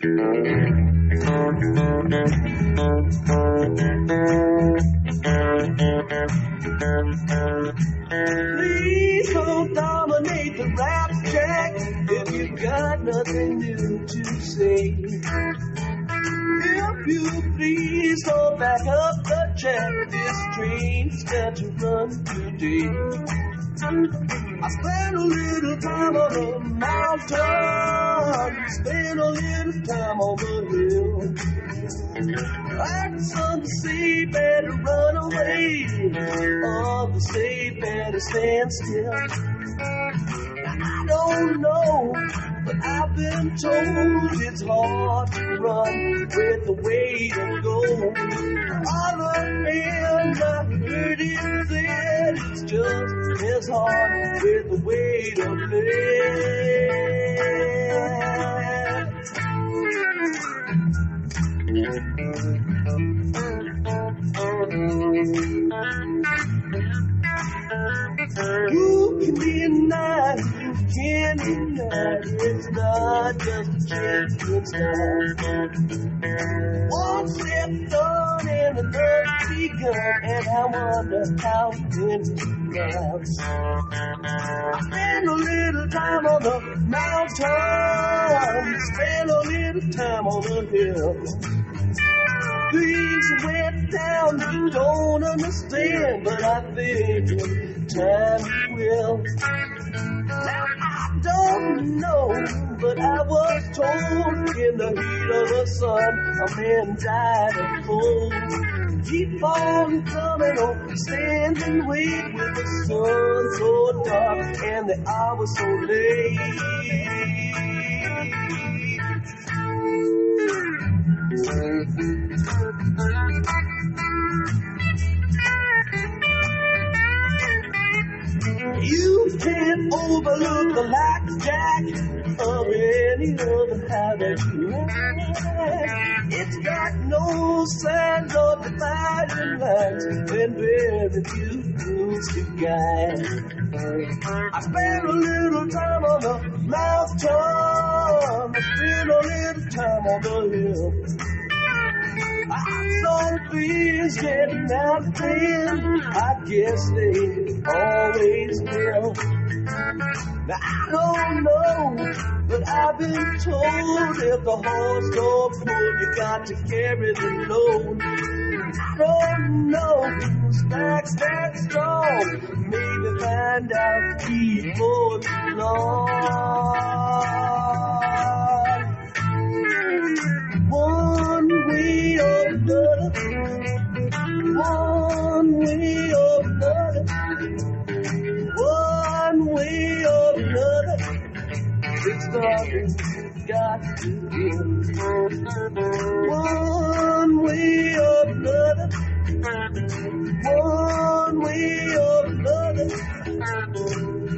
Please don't dominate the rap track if you got nothing new to say. If you please don't back up the track, this train's got to run today. I spent a little time on the mountain, spent a little time on the hill. Like the sun to say better run away, or the say better stand still. I don't know, but I've been told it's hard to run with the way to go. Other hands, I heard just as hard with the way to play. You can deny, you can deny, it's not just a chance. One step done and another begun, and I wonder how many times. I spend a little time on the mountain, spend a little time on the hill. Things went down, you don't understand, but I think in time will. Now I don't know, but I was told in the heat of the sun, a man died of cold. Keep on coming on, stand and wait with the sun so dark and the hour so late. You can't overlook the blackjack of any other act. It's got no signs of dividing lines and very few rules to guide. I spent a little time on the mountain, I spent a little time on the hill. Bees getting out of hand. I guess they always will. Now I don't know, but I've been told if the horse don't pull, you got to carry the load. I don't know who's back, back strong. Maybe find out before too long. One way or another, one way or another, one way or another, this darkness got to end. One way or another, one way or another,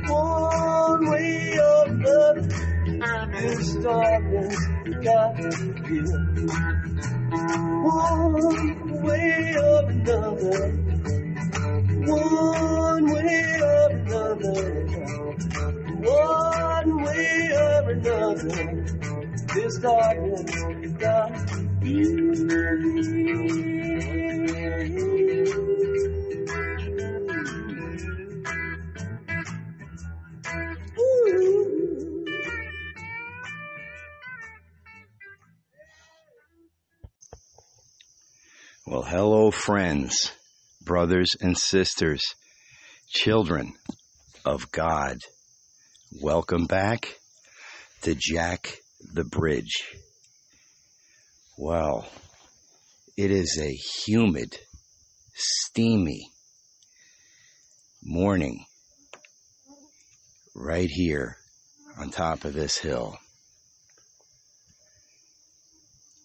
one way or another, this darkness got end. One way or another, one way or another, one way or another, this darkness got to end. Well, hello, friends, brothers and sisters, children of God. Welcome back to Jack the Bridge. Well, it is a humid, steamy morning right here on top of this hill.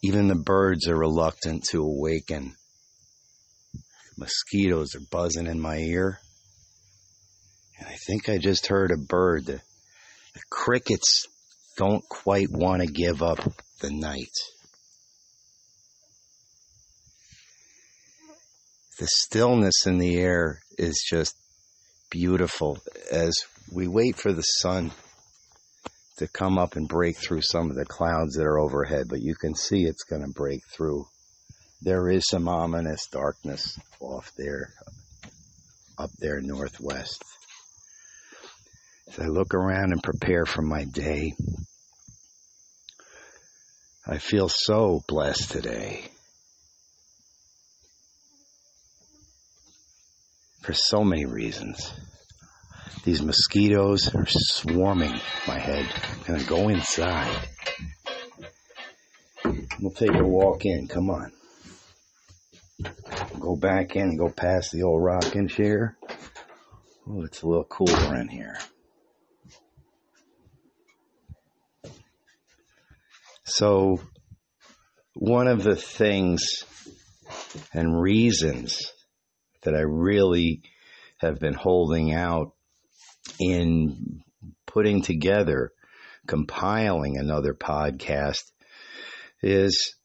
Even the birds are reluctant to awaken. Mosquitoes are buzzing in my ear. And I think I just heard a bird. The, the crickets don't quite want to give up the night. The stillness in the air is just beautiful as we wait for the sun to come up and break through some of the clouds that are overhead, but you can see it's going to break through. There is some ominous darkness off there, up there northwest. As I look around and prepare for my day, I feel so blessed today. For so many reasons. These mosquitoes are swarming my head. I'm to go inside. We'll take a walk in. Come on. Go back in, and go past the old rocking chair. Oh, it's a little cooler in here. So, one of the things and reasons that I really have been holding out in putting together, compiling another podcast is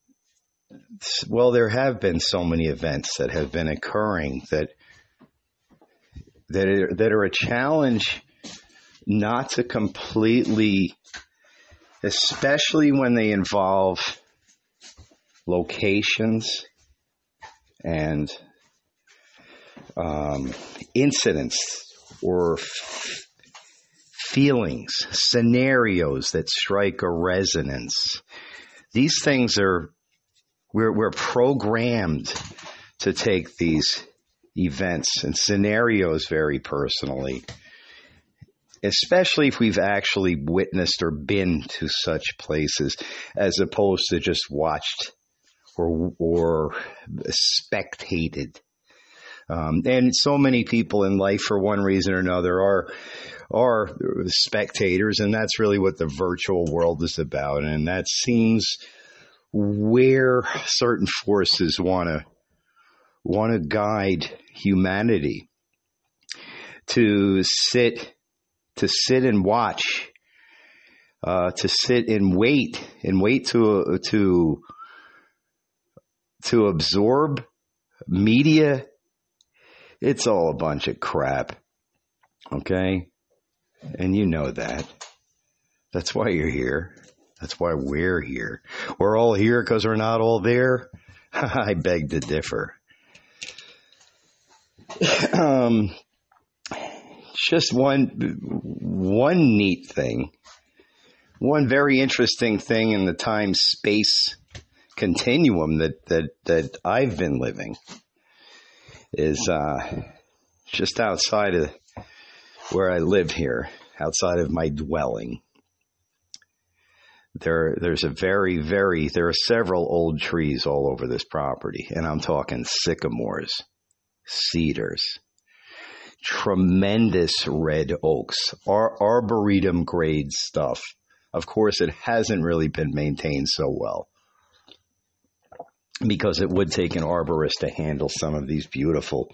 well, there have been so many events that have been occurring that that are, that are a challenge not to completely especially when they involve locations and um, incidents or feelings, scenarios that strike a resonance. These things are, we're, we're programmed to take these events and scenarios very personally especially if we've actually witnessed or been to such places as opposed to just watched or, or spectated. Um, and so many people in life, for one reason or another, are are spectators, and that's really what the virtual world is about. And that seems where certain forces want to want to guide humanity to sit to sit and watch, uh, to sit and wait and wait to to to absorb media. It's all a bunch of crap. Okay? And you know that. That's why you're here. That's why we're here. We're all here because we're not all there. I beg to differ. um, just one one neat thing, one very interesting thing in the time space continuum that that that I've been living is uh, just outside of where I live here, outside of my dwelling. There, there's a very, very, there are several old trees all over this property, and I'm talking sycamores, cedars, tremendous red oaks, Ar- arboretum grade stuff. Of course, it hasn't really been maintained so well because it would take an arborist to handle some of these beautiful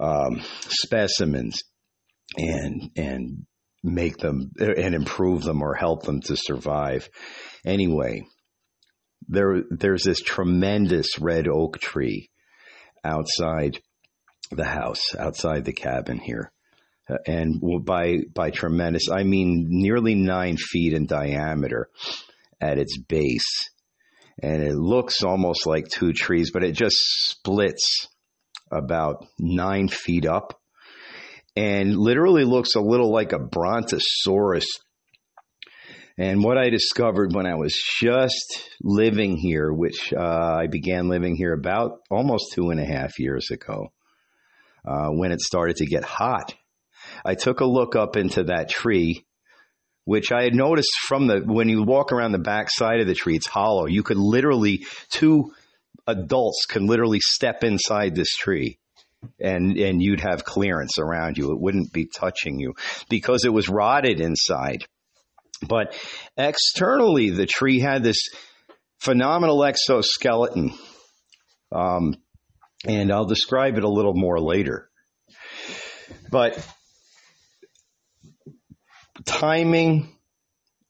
um, specimens and and make them and improve them or help them to survive. Anyway, there there's this tremendous red oak tree outside the house outside the cabin here. Uh, and by by tremendous, I mean nearly nine feet in diameter at its base, and it looks almost like two trees, but it just splits about nine feet up, and literally looks a little like a brontosaurus. And what I discovered when I was just living here, which uh, I began living here about almost two and a half years ago, uh, when it started to get hot. I took a look up into that tree, which I had noticed from the when you walk around the back side of the tree, it's hollow. You could literally two adults can literally step inside this tree and and you'd have clearance around you. It wouldn't be touching you because it was rotted inside. But externally, the tree had this phenomenal exoskeleton. Um, and I'll describe it a little more later. But timing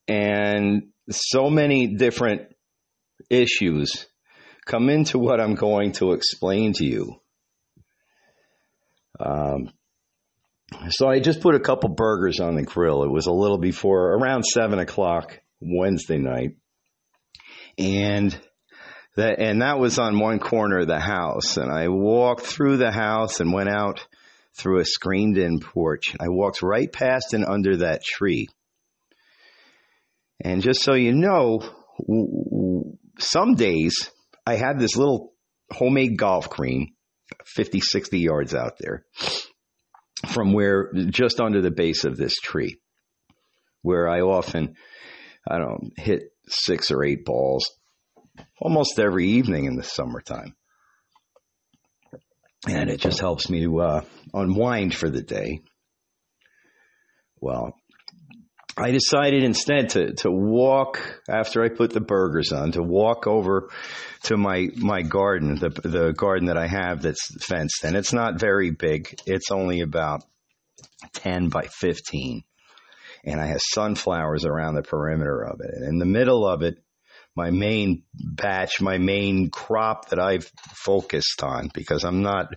and so many different issues come into what I'm going to explain to you. Um, So I just put a couple burgers on the grill. It was a little before around seven o'clock Wednesday night, and that and that was on one corner of the house. And I walked through the house and went out through a screened-in porch. I walked right past and under that tree. And just so you know, some days I had this little homemade golf green, 50, 60 yards out there from where just under the base of this tree, where I often, I don't hit six or eight balls almost every evening in the summertime. And it just helps me to uh, unwind for the day. Well, I decided instead to, to walk after I put the burgers on, to walk over to my, my garden, the, the garden that I have that's fenced and it's not very big. It's only about 10 by 15 and I have sunflowers around the perimeter of it. And in the middle of it, my main batch, my main crop that I've focused on because I'm not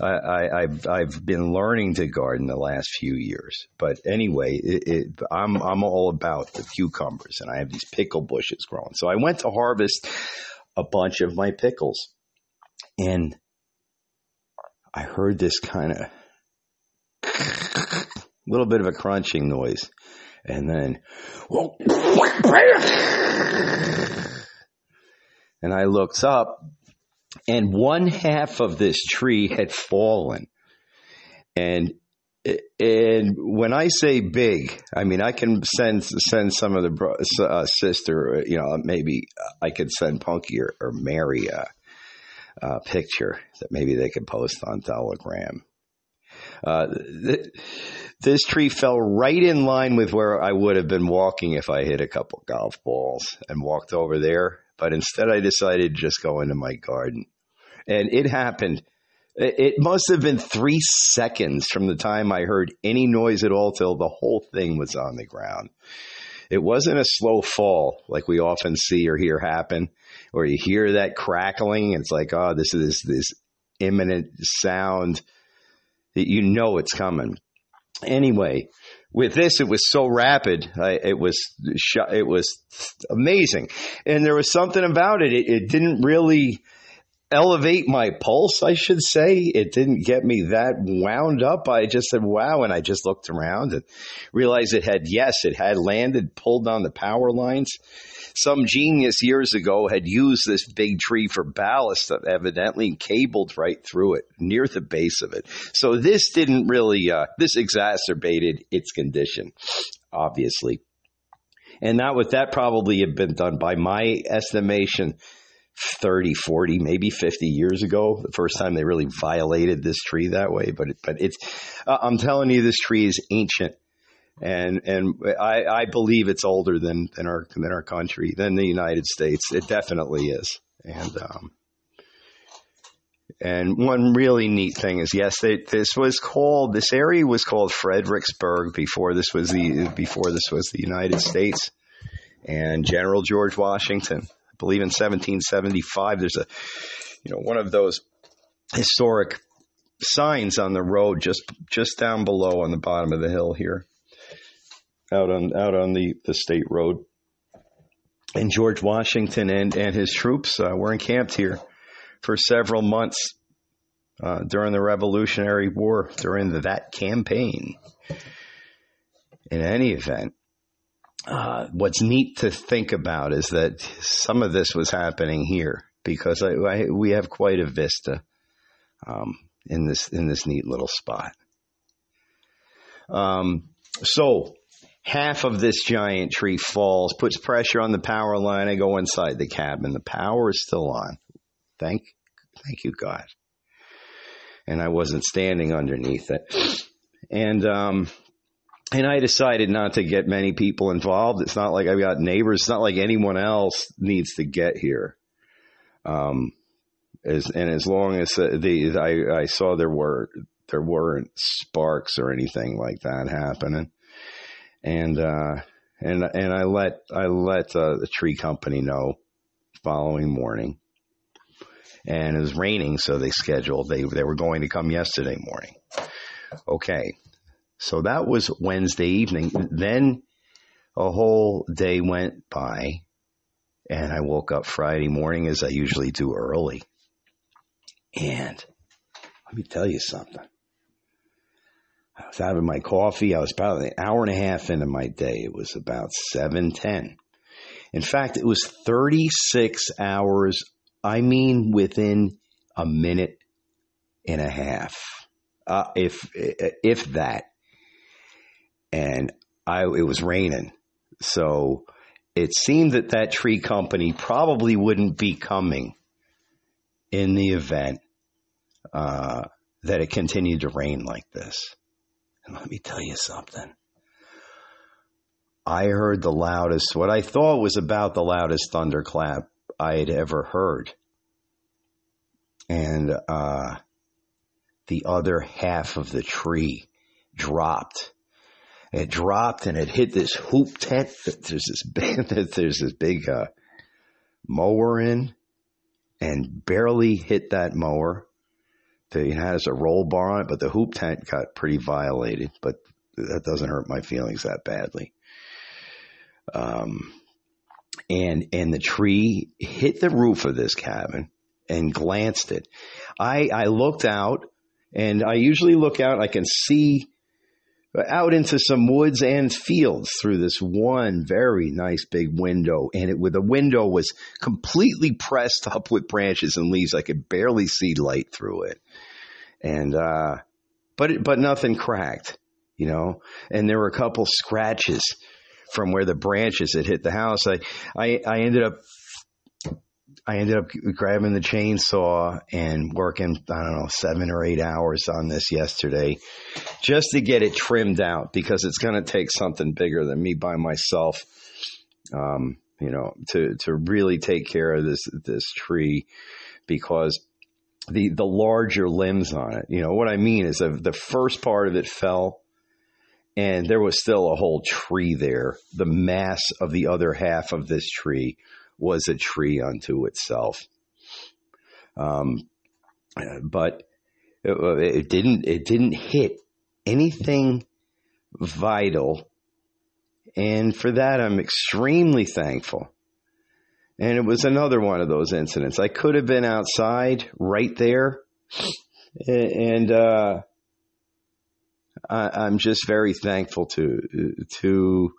I, have I've been learning to garden the last few years, but anyway, it, it, I'm I'm all about the cucumbers, and I have these pickle bushes growing. So I went to harvest a bunch of my pickles, and I heard this kind of little bit of a crunching noise, and then and I looked up and one half of this tree had fallen. And and when I say big, I mean I can send send some of the uh, sister, you know, maybe I could send Punky or, or Mary a, a, picture that maybe they could post on Telegram. Uh, th- this tree fell right in line with where I would have been walking if I hit a couple golf balls and walked over there but instead I decided to just go into my garden. And it happened. It must have been three seconds from the time I heard any noise at all till the whole thing was on the ground. It wasn't a slow fall like we often see or hear happen, or you hear that crackling. It's like, oh, this is this imminent sound that you know it's coming. Anyway, with this, it was so rapid. I, it was it was amazing, and there was something about it. It, it didn't really elevate my pulse, I should say. It didn't get me that wound up. I just said, wow. And I just looked around and realized it had, yes, it had landed, pulled on the power lines some genius years ago had used this big tree for ballast, that evidently cabled right through it, near the base of it. So this didn't really, uh, this exacerbated its condition, obviously. And that would, that probably had been done by my estimation 30, 40, maybe 50 years ago, the first time they really violated this tree that way. But, it, but it's, uh, I'm telling you, this tree is ancient and and I, I believe it's older than than our than our country than the United States. It definitely is, and um, and one really neat thing is yes, they, this was called this area was called Fredericksburg before this was the before this was the United States, and General George Washington, I believe in 1775. There's a you know one of those historic signs on the road just just down below on the bottom of the hill here out on out on the, the state road. And George Washington and, and his troops uh, were encamped here for several months uh, during the Revolutionary War, during the, that campaign. In any event, uh, what's neat to think about is that some of this was happening here because I, I, we have quite a vista um, in this in this neat little spot. Um, so half of this giant tree falls, puts pressure on the power line. I go inside the cabin. The power is still on. Thank, thank you, God. And I wasn't standing underneath it. And, um, and I decided not to get many people involved. It's not like I've got neighbors. It's not like anyone else needs to get here. Um, as, and as long as the, I, I saw there were, there weren't sparks or anything like that happening and uh, and and I let I let uh, the tree company know following morning, and it was raining, so they scheduled they they were going to come yesterday morning. Okay. So that was Wednesday evening. Then a whole day went by and I woke up Friday morning as I usually do early. And let me tell you something. I was having my coffee. I was about an hour and a half into my day. It was about 7:10. In fact, it was 36 hours. I mean, within a minute and a half, uh, if if that. And I, it was raining, so it seemed that that tree company probably wouldn't be coming in the event uh, that it continued to rain like this. And let me tell you something. I heard the loudest, what I thought was about the loudest thunderclap I had ever heard. And uh, the other half of the tree dropped. It dropped and it hit this hoop tent. There's this big, there's this big uh, mower in, and barely hit that mower. It has a roll bar on it, but the hoop tent got pretty violated. But that doesn't hurt my feelings that badly. Um, and and the tree hit the roof of this cabin and glanced it. I I looked out, and I usually look out. I can see out into some woods and fields through this one very nice big window. And it, with the window was completely pressed up with branches and leaves. I could barely see light through it. And, uh, but, it, but nothing cracked, you know, and there were a couple scratches from where the branches had hit the house. I, I, I ended up I ended up grabbing the chainsaw and working, I don't know, seven or eight hours on this yesterday just to get it trimmed out because it's going to take something bigger than me by myself, um, you know, to, to really take care of this, this tree because the, the larger limbs on it, you know, what I mean is the first part of it fell and there was still a whole tree there. The mass of the other half of this tree was a tree unto itself. Um, but it, it didn't, it didn't hit anything vital. And for that, I'm extremely thankful. And it was another one of those incidents. I could have been outside right there. And, uh, I, am just very thankful to, to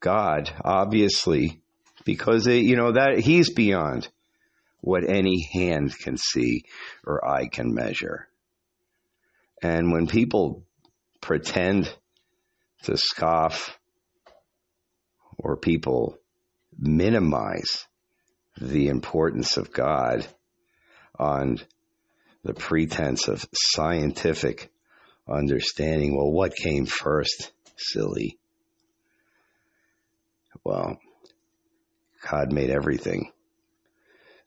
God, obviously, because it, you know that he's beyond what any hand can see or eye can measure. And when people pretend to scoff or people minimize the importance of God on the pretense of scientific understanding, well, what came first? Silly. Well, God made everything.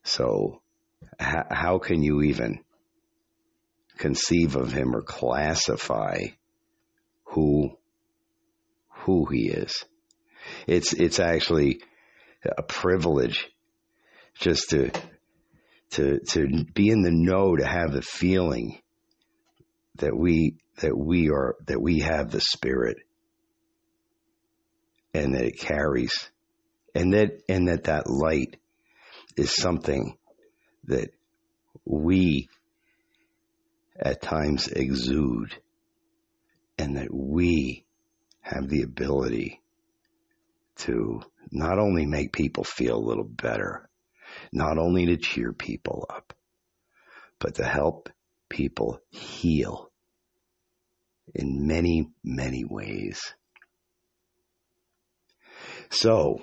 So h- how can you even conceive of him or classify who who he is? It's it's actually a privilege just to to to be in the know to have the feeling that we that we are that we have the spirit and that it carries and that and that that light is something that we at times exude and that we have the ability to not only make people feel a little better, not only to cheer people up, but to help people heal in many, many ways. So,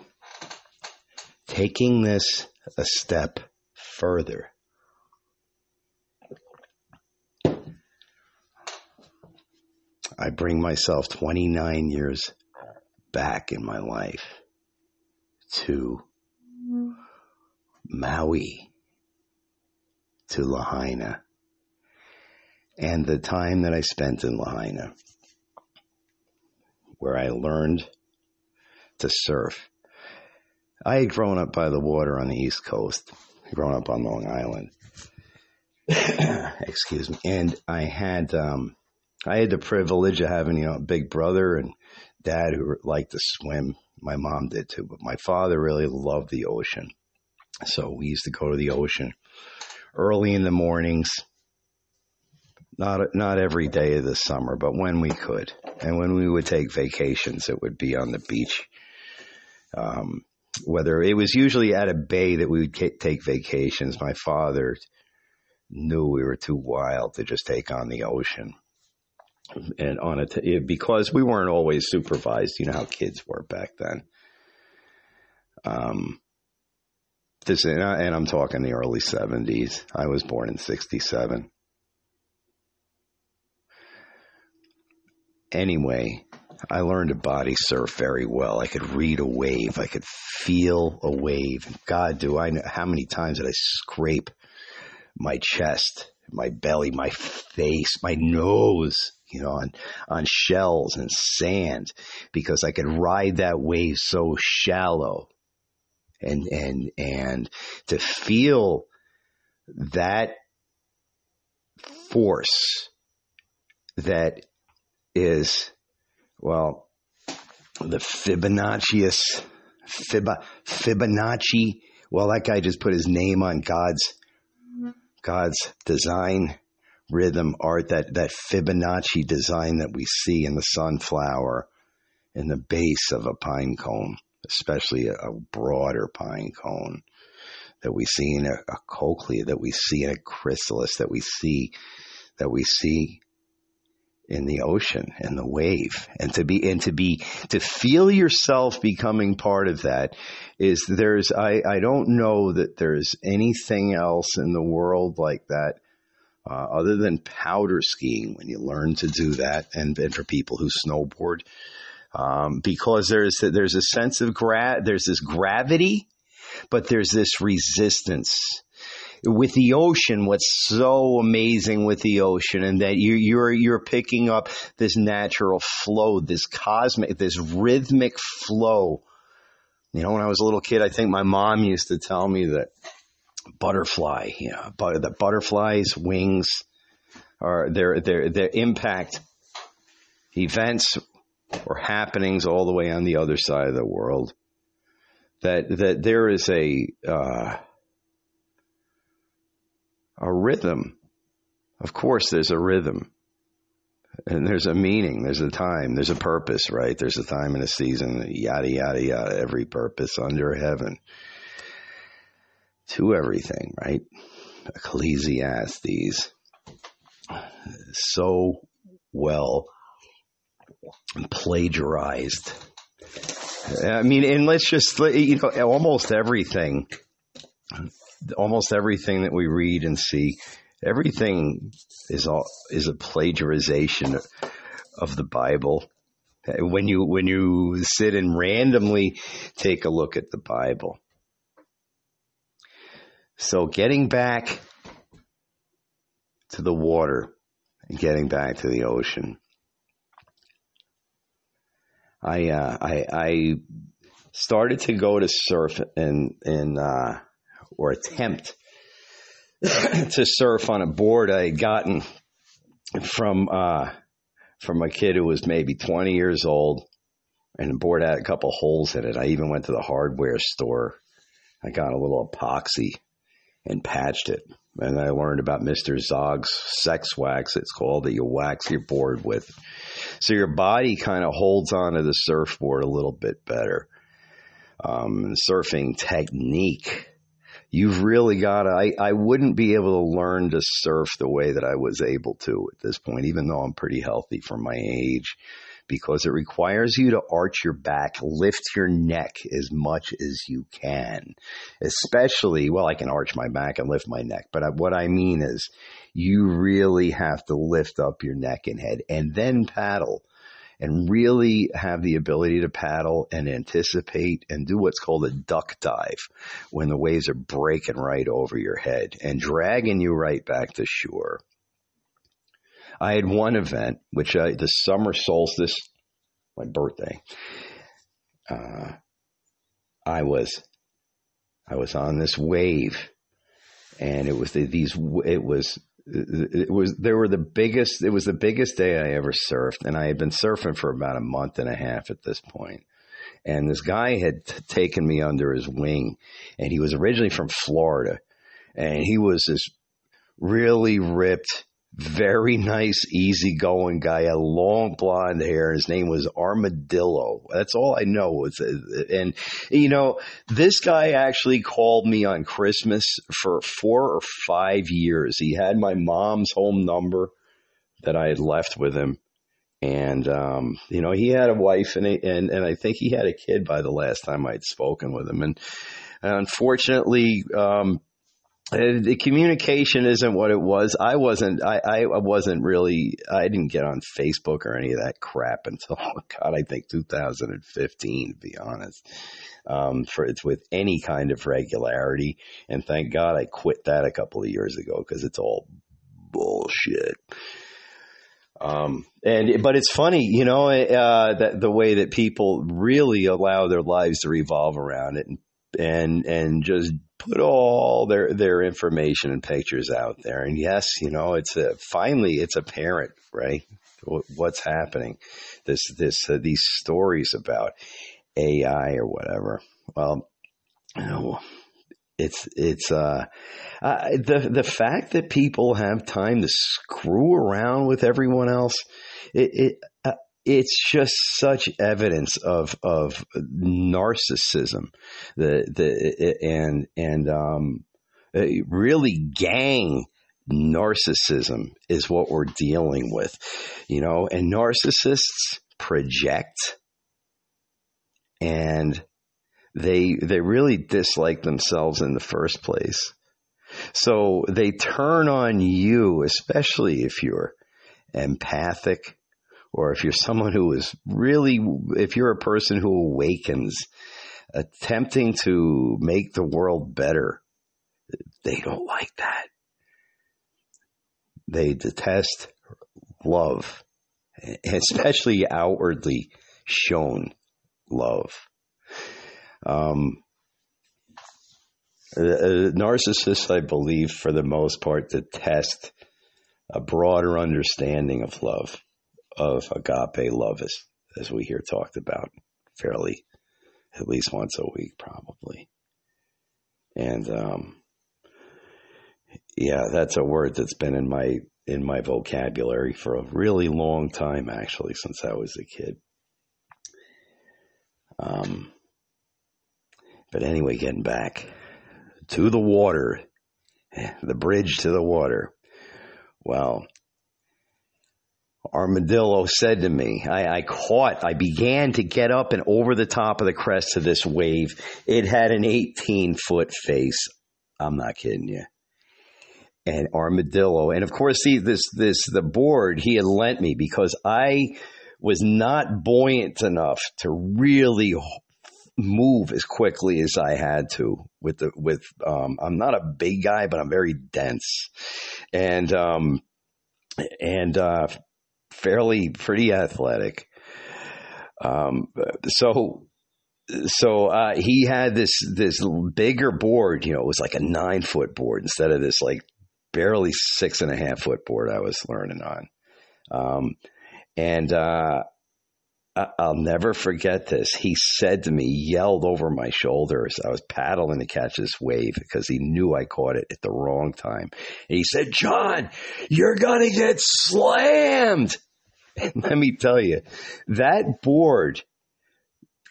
taking this a step further. I bring myself 29 years back in my life to Maui, to Lahaina, and the time that I spent in Lahaina, where I learned to surf I had grown up by the water on the East Coast, grown up on Long Island. Excuse me. And I had um, I had the privilege of having you know a big brother and dad who liked to swim. My mom did too, but my father really loved the ocean. So we used to go to the ocean early in the mornings. Not not every day of the summer, but when we could, and when we would take vacations, it would be on the beach. Um, whether it was usually at a bay that we would take vacations, my father knew we were too wild to just take on the ocean. And on it, because we weren't always supervised, you know how kids were back then. Um, this, and, I, and I'm talking the early 70s. I was born in 67. Anyway, I learned to body surf very well. I could read a wave. I could feel a wave. God, do I know how many times did I scrape my chest, my belly, my face, my nose, you know, on, on shells and sand because I could ride that wave so shallow and, and, and to feel that force that is, well, the Fibonacci, Fibonacci. Well, that guy just put his name on God's God's design, rhythm, art, that, that Fibonacci design that we see in the sunflower, in the base of a pine cone, especially a, a broader pine cone that we see in a, a cochlea, that we see in a chrysalis, that we see, that we see in the ocean and the wave. And to be and to be to feel yourself becoming part of that is there's I, I don't know that there's anything else in the world like that uh, other than powder skiing when you learn to do that and, and for people who snowboard. Um, because there's there's a sense of gra- there's this gravity but there's this resistance with the ocean, what's so amazing with the ocean and that you, you're, you're picking up this natural flow, this cosmic, this rhythmic flow. You know, when I was a little kid, I think my mom used to tell me that butterfly, you know, but the butterflies' wings are their, their, their impact events or happenings all the way on the other side of the world. That, that there is a, uh, a rhythm. Of course, there's a rhythm. And there's a meaning, there's a time, there's a purpose, right? There's a time and a season, yada, yada, yada, every purpose under heaven to everything, right? Ecclesiastes. So well plagiarized. I mean, and let's just, you know, almost everything almost everything that we read and see, everything is all, is a plagiarization of the Bible. When you when you sit and randomly take a look at the Bible. So getting back to the water and getting back to the ocean. I uh, I, I started to go to surf in in uh, or attempt to surf on a board I had gotten from uh, from a kid who was maybe 20 years old, and the board had a couple holes in it. I even went to the hardware store. I got a little epoxy and patched it. And I learned about Mr. Zog's sex wax, it's called, that you wax your board with. So your body kind of holds onto the surfboard a little bit better. Um, surfing technique you've really got to, I, I wouldn't be able to learn to surf the way that I was able to at this point, even though I'm pretty healthy for my age, because it requires you to arch your back, lift your neck as much as you can, especially, well, I can arch my back and lift my neck, but what I mean is you really have to lift up your neck and head and then paddle and really have the ability to paddle and anticipate and do what's called a duck dive when the waves are breaking right over your head and dragging you right back to shore. I had one event, which I, the summer solstice, my birthday, uh, I was, I was on this wave and it was the, these, it was it was there were the biggest it was the biggest day I ever surfed and I had been surfing for about a month and a half at this point. And this guy had t- taken me under his wing and he was originally from Florida. And he was this really ripped very nice, easygoing guy, a long blonde hair. His name was Armadillo. That's all I know. and you know, this guy actually called me on Christmas for four or five years. He had my mom's home number that I had left with him. And, um, you know, he had a wife and, and, and I think he had a kid by the last time I'd spoken with him. And unfortunately, um, the communication isn't what it was. I wasn't. I, I wasn't really. I didn't get on Facebook or any of that crap until God. I think 2015. To be honest, um, for it's with any kind of regularity. And thank God I quit that a couple of years ago because it's all bullshit. Um, and but it's funny, you know, uh, that the way that people really allow their lives to revolve around it and and and just put all their their information and pictures out there. And yes, you know, it's a finally it's apparent, right? What's happening? This this uh, these stories about AI or whatever. Well, you know, it's it's uh, uh, the the fact that people have time to screw around with everyone else. It, it uh, it's just such evidence of of narcissism, the the and and um, really gang narcissism is what we're dealing with, you know. And narcissists project, and they they really dislike themselves in the first place. So they turn on you, especially if you're empathic or if you're someone who is really, if you're a person who awakens, attempting to make the world better, they don't like that. They detest love, especially outwardly shown love. Um, narcissists, I believe, for the most part, detest a broader understanding of love of agape love as, as we hear talked about fairly at least once a week probably. And um, yeah that's a word that's been in my in my vocabulary for a really long time actually since i was a kid. Um, but anyway getting back to the water the bridge to the water. Well Armadillo said to me, I, I, caught, I began to get up and over the top of the crest of this wave. It had an 18 foot face. I'm not kidding you. And Armadillo, and of course, see this, this, the board he had lent me because I was not buoyant enough to really move as quickly as I had to with the, with, um, I'm not a big guy, but I'm very dense. And, um, and, uh, fairly pretty athletic. Um, so so uh, he had this this bigger board. You know, it was like a nine foot board instead of this like barely six and a half foot board I was learning on. Um, and uh, I'll never forget this. He said to me, yelled over my shoulders. I was paddling to catch this wave because he knew I caught it at the wrong time. And he said, John, you're going to get slammed. And let me tell you, that board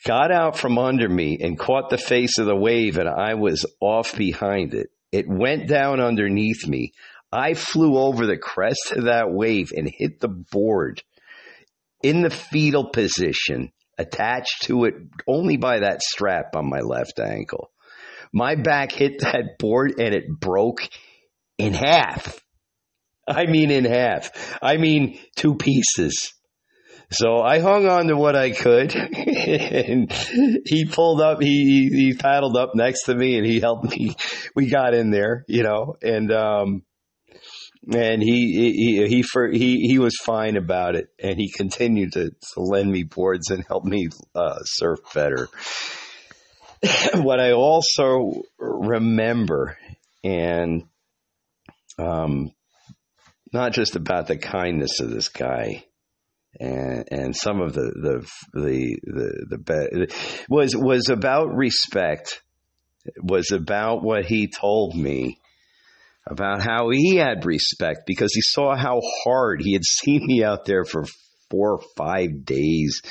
got out from under me and caught the face of the wave, and I was off behind it. It went down underneath me. I flew over the crest of that wave and hit the board in the fetal position, attached to it only by that strap on my left ankle. My back hit that board and it broke in half. I mean, in half. I mean, two pieces. So I hung on to what I could, and he pulled up. He he paddled up next to me, and he helped me. We got in there, you know, and um, and he he he for, he he was fine about it, and he continued to, to lend me boards and help me uh, surf better. what I also remember, and um, not just about the kindness of this guy and and some of the the the the, the be- was was about respect was about what he told me about how he had respect because he saw how hard he had seen me out there for four or five days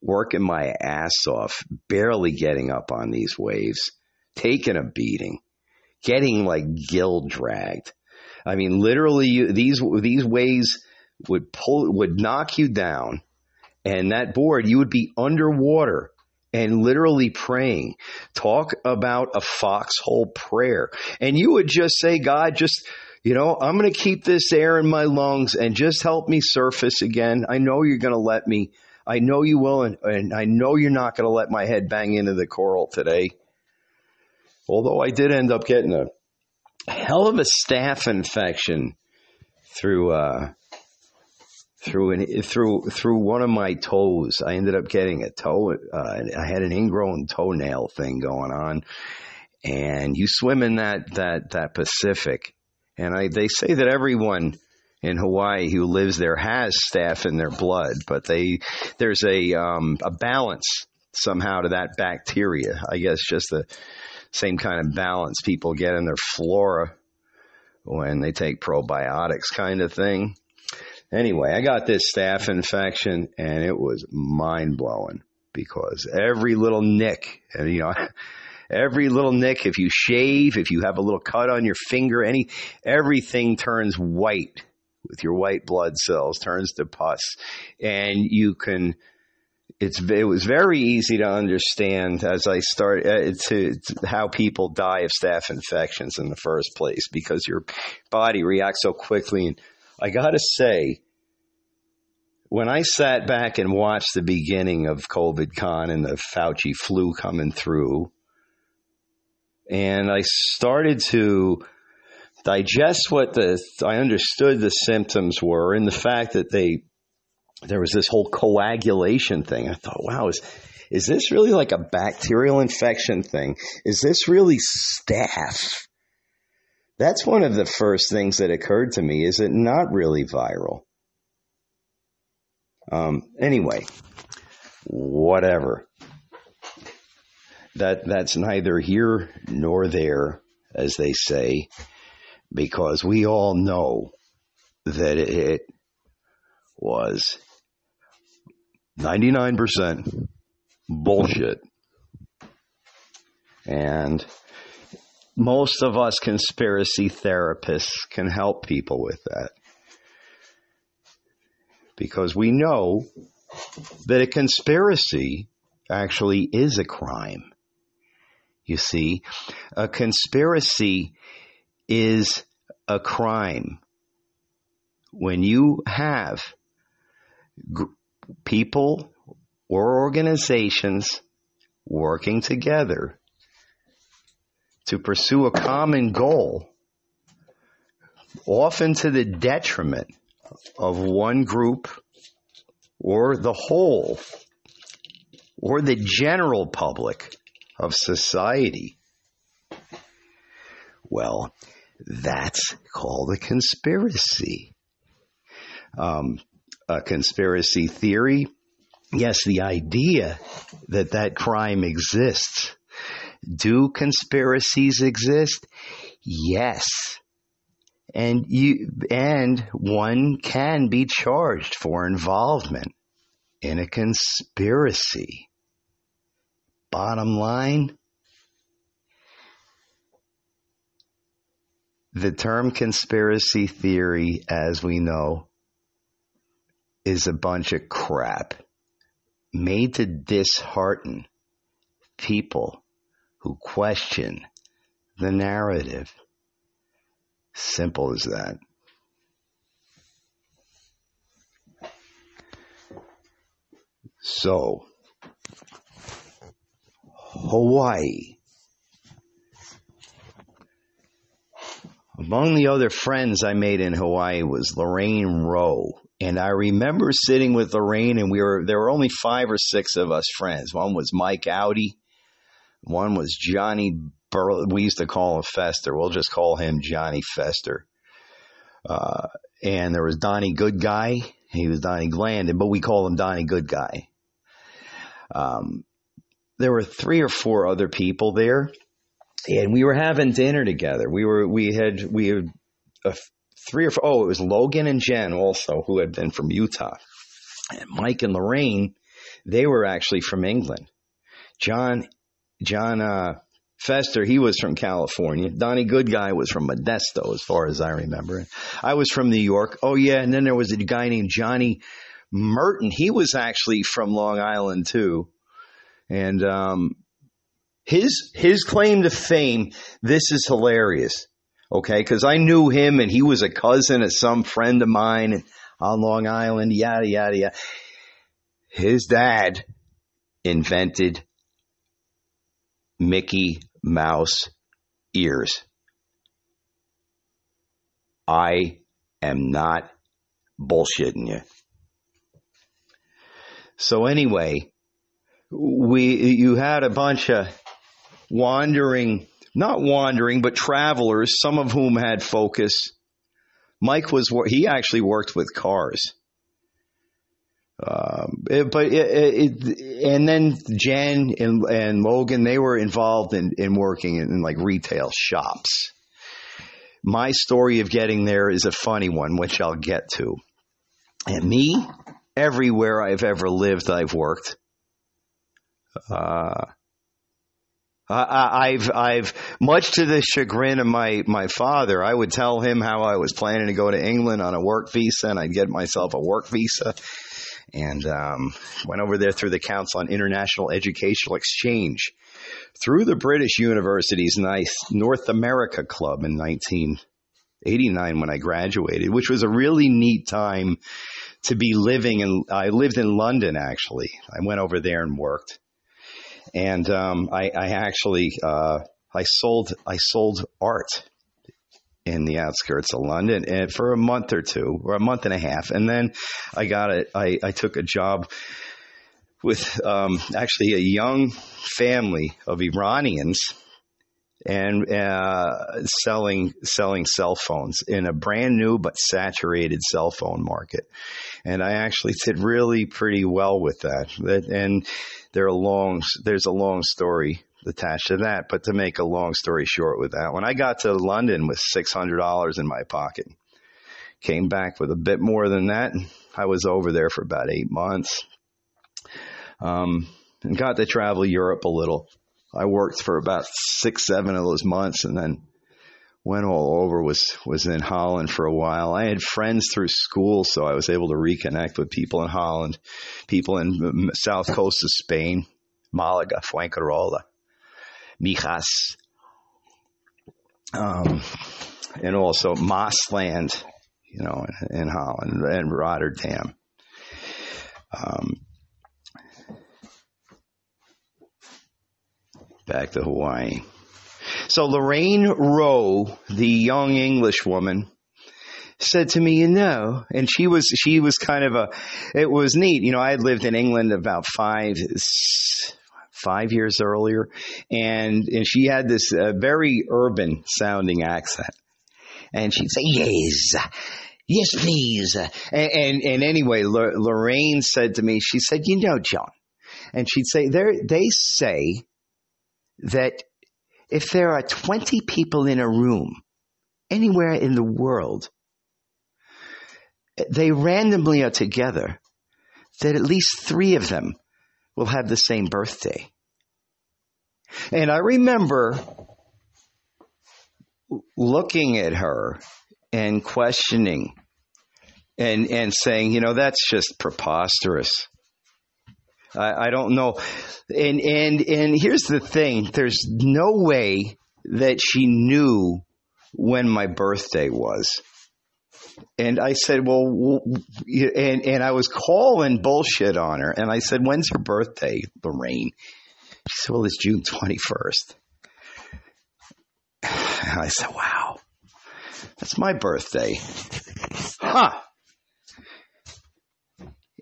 working my ass off barely getting up on these waves taking a beating getting like gill dragged i mean literally these these waves would pull would knock you down and that board you would be underwater and literally praying. Talk about a foxhole prayer. And you would just say god just you know i'm going to keep this air in my lungs and just help me surface again. I know you're going to let me. I know you will and, and i know you're not going to let my head bang into the coral today. Although i did end up getting a hell of a staph infection through uh, through an through through one of my toes. I ended up getting a toe. Uh, I had an ingrown toenail thing going on, and you swim in that that that Pacific, and I they say that everyone in Hawaii who lives there has staph in their blood, but they there's a um, a balance somehow to that bacteria. I guess just the same kind of balance people get in their flora when they take probiotics, kind of thing. Anyway, I got this staph infection and it was mind blowing because every little nick, and you know, every little nick, if you shave, if you have a little cut on your finger, any, everything turns white with your white blood cells, turns to pus. And you can, it's, it was very easy to understand as I start uh, to, to how people die of staph infections in the first place because your body reacts so quickly. And I got to say, when I sat back and watched the beginning of COVID con and the Fauci flu coming through, and I started to digest what the I understood the symptoms were and the fact that they there was this whole coagulation thing. I thought, wow, is is this really like a bacterial infection thing? Is this really staph? That's one of the first things that occurred to me. Is it not really viral? Um, anyway, whatever. That that's neither here nor there, as they say, because we all know that it was ninety nine percent bullshit, and most of us conspiracy therapists can help people with that. Because we know that a conspiracy actually is a crime. You see, a conspiracy is a crime. When you have people or organizations working together to pursue a common goal, often to the detriment of one group or the whole or the general public of society. Well, that's called a conspiracy. Um, a conspiracy theory, yes, the idea that that crime exists do conspiracies exist? Yes. And you, and one can be charged for involvement in a conspiracy. Bottom line, the term conspiracy theory, as we know, is a bunch of crap made to dishearten people who question the narrative. Simple as that. So, Hawaii. Among the other friends I made in Hawaii was Lorraine Rowe. And I remember sitting with Lorraine and we were there were only five or six of us friends. One was Mike Audi, one was Johnny Burl. We used to call him Fester. We'll just call him Johnny Fester. Uh, and there was Donnie Good Guy. He was Donnie Glandon, but we call him Donnie Good Guy. Um, there were three or four other people there, and we were having dinner together. We were we had we had a, three or four, oh, it was Logan and Jen also who had been from Utah, and Mike and Lorraine, they were actually from England. John John uh, Fester, he was from California. Donnie Good Guy was from Modesto, as far as I remember. I was from New York. Oh yeah, and then there was a guy named Johnny Merton. He was actually from Long Island too, and um, his his claim to fame. This is hilarious. Okay, because I knew him, and he was a cousin of some friend of mine on Long Island. Yada yada yada. His dad invented Mickey Mouse ears. I am not bullshitting you. So anyway, we you had a bunch of wandering, not wandering, but travelers, some of whom had focus. Mike was he actually worked with cars. Um, it, but it, it, and then Jen and, and Logan, they were involved in, in working in, in, like retail shops. My story of getting there is a funny one, which I'll get to. And me, everywhere I've ever lived, I've worked. Uh, I've, I've, much to the chagrin of my, my father, I would tell him how I was planning to go to England on a work visa and I'd get myself a work visa and um, went over there through the Council on International Educational Exchange through the British University's North America Club in 1989 when I graduated, which was a really neat time to be living And I lived in London actually. I went over there and worked, and um, I, I, actually uh, I sold I sold art in the outskirts of London and for a month or two or a month and a half. And then I got it. I, I took a job with um, actually a young family of Iranians and uh, selling selling cell phones in a brand new but saturated cell phone market. And I actually did really pretty well with that. And there are long there's a long story attached to that. But to make a long story short with that, when I got to London with $600 in my pocket, came back with a bit more than that. I was over there for about eight months. Um, and got to travel Europe a little. I worked for about six, seven of those months and then went all over was was in Holland for a while. I had friends through school, so I was able to reconnect with people in Holland, people in south coast of Spain, Malaga, Fuengirola. Mijas, um, and also Maasland, you know, in, in Holland and Rotterdam. Um, back to Hawaii. So Lorraine Rowe, the young English woman, said to me, you know, and she was, she was kind of a, it was neat. You know, I had lived in England about five, five years earlier, and and she had this uh, very urban sounding accent, and she'd say yes. Yes, please. And, and, and anyway, L- Lorraine said to me, she said, you know, John, and she'd say, There they say that if there are 20 people in a room anywhere in the world, they randomly are together, that at least three of them will have the same birthday. And I remember looking at her and questioning and, and saying, you know, that's just preposterous. I, I don't know. And, and, and here's the thing. There's no way that she knew when my birthday was. And I said, well, and, and I was calling bullshit on her. And I said, when's your birthday, Lorraine? She said, well, it's June 21st. And I said, wow, that's my birthday. Huh.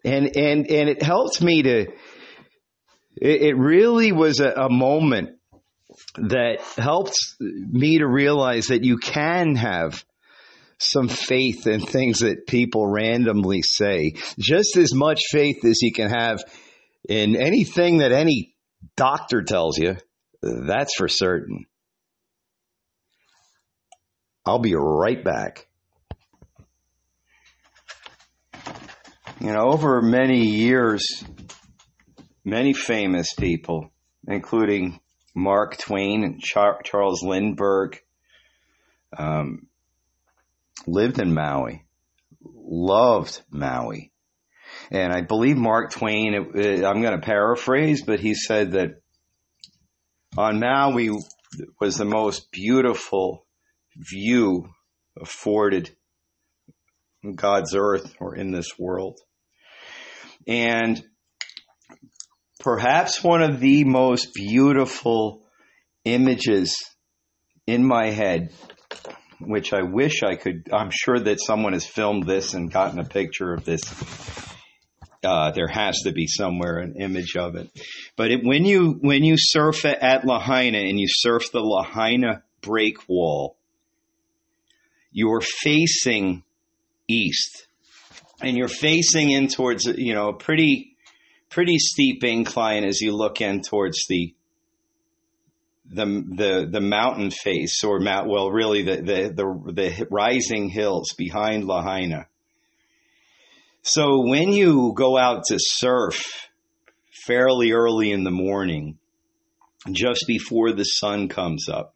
And, and, and it helped me to, it, it really was a, a moment that helped me to realize that you can have some faith in things that people randomly say. Just as much faith as you can have in anything that any doctor tells you. That's for certain. I'll be right back. You know, over many years, many famous people, including Mark Twain and Char- Charles Lindbergh, um, lived in Maui, loved Maui. And I believe Mark Twain, it, it, I'm going to paraphrase, but he said that on Maui was the most beautiful view afforded God's earth or in this world. And perhaps one of the most beautiful images in my head, which I wish I could, I'm sure that someone has filmed this and gotten a picture of this. Uh, there has to be somewhere an image of it. But it, when you when you surf at Lahaina and you surf the Lahaina break wall, you're facing east and you're facing in towards you know a pretty pretty steep incline as you look in towards the the the the mountain face or mount well really the the the, the rising hills behind Lahaina. So when you go out to surf fairly early in the morning, just before the sun comes up,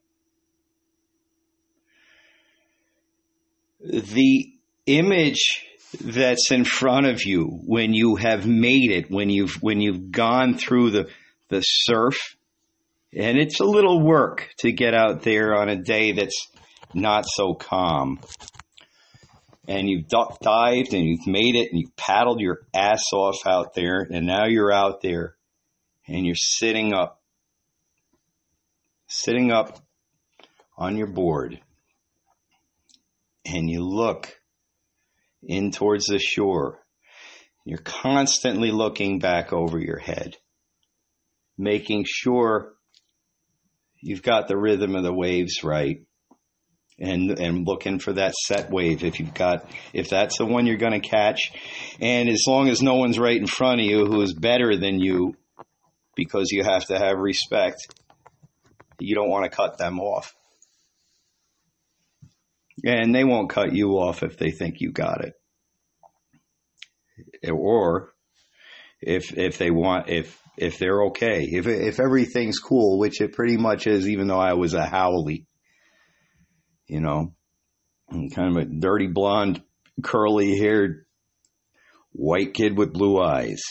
the image that's in front of you when you have made it, when you've when you've gone through the the surf, and it's a little work to get out there on a day that's not so calm. And you've duck dived and you've made it and you've paddled your ass off out there, and now you're out there and you're sitting up, sitting up on your board, and you look in towards the shore. You're constantly looking back over your head, making sure you've got the rhythm of the waves right. And, and looking for that set wave if you've got if that's the one you're going to catch and as long as no one's right in front of you who is better than you because you have to have respect you don't want to cut them off and they won't cut you off if they think you got it. Or if if they want if if they're okay. If if everything's cool, which it pretty much is even though I was a haole. You know, kind of a dirty blonde curly haired white kid with blue eyes.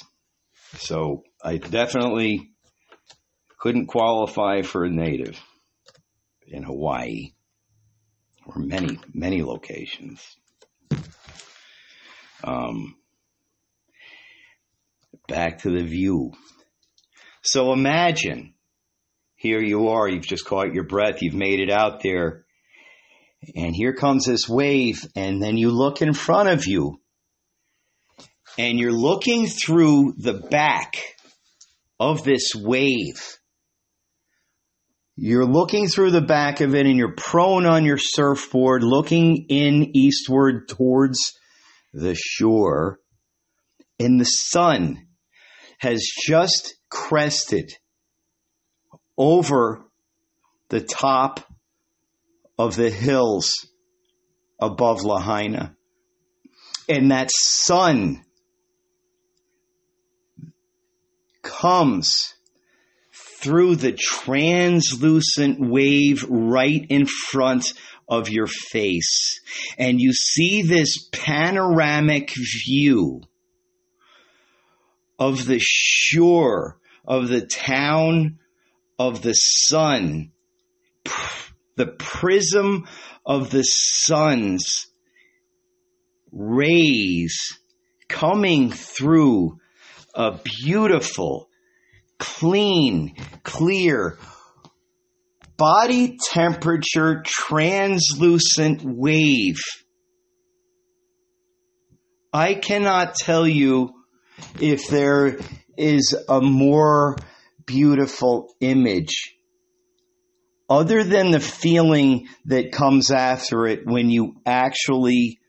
So I definitely couldn't qualify for a native in Hawaii or many, many locations. Um, back to the view. So imagine here you are, you've just caught your breath, you've made it out there, and here comes this wave, and then you look in front of you, and you're looking through the back of this wave you're looking through the back of it and you're prone on your surfboard, looking in eastward towards the shore. And the sun has just crested over the top of the hills above Lahaina. And that sun comes through the translucent wave right in front of your face. And you see this panoramic view of the shore of the town of the sun, the prism of the sun's rays coming through a beautiful clean, clear, body temperature translucent wave. I cannot tell you if there is a more beautiful image other than the feeling that comes after it when you actually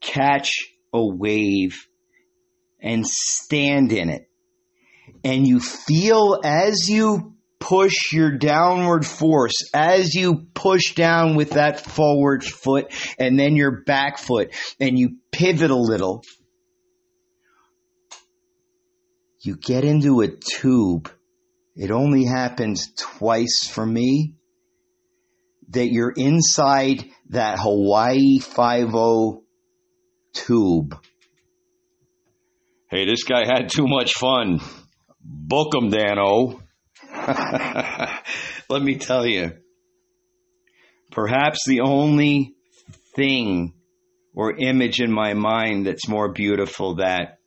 catch a wave and stand in it and you feel as you push your downward force, as you push down with that forward foot and then your back foot and you pivot a little, you get into a tube. It only happens twice for me that you're inside that Hawaii 50 tube. Hey, this guy had too much fun. Book him, Danno. Let me tell you, perhaps the only thing or image in my mind that's more beautiful that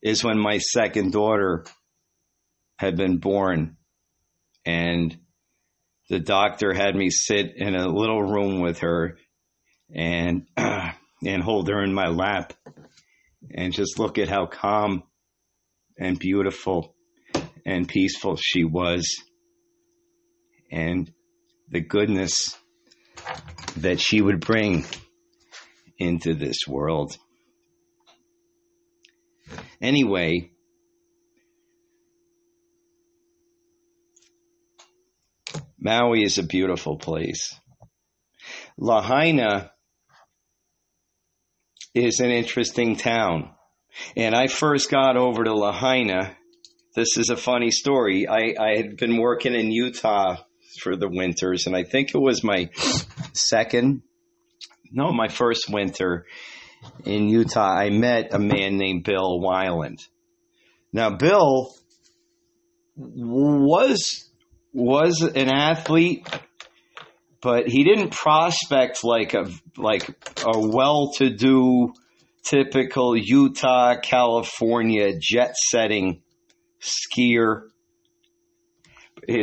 is when my second daughter had been born and the doctor had me sit in a little room with her and and hold her in my lap and just look at how calm and beautiful and peaceful she was and the goodness that she would bring into this world. Anyway, Maui is a beautiful place. Lahaina is an interesting town. And I first got over to Lahaina. This is a funny story. I, I had been working in Utah for the winters, and I think it was my second, no, my first winter in Utah. I met a man named Bill Wyland. Now, Bill was was an athlete, but he didn't prospect like a like a well-to-do typical Utah, California jet setting skier.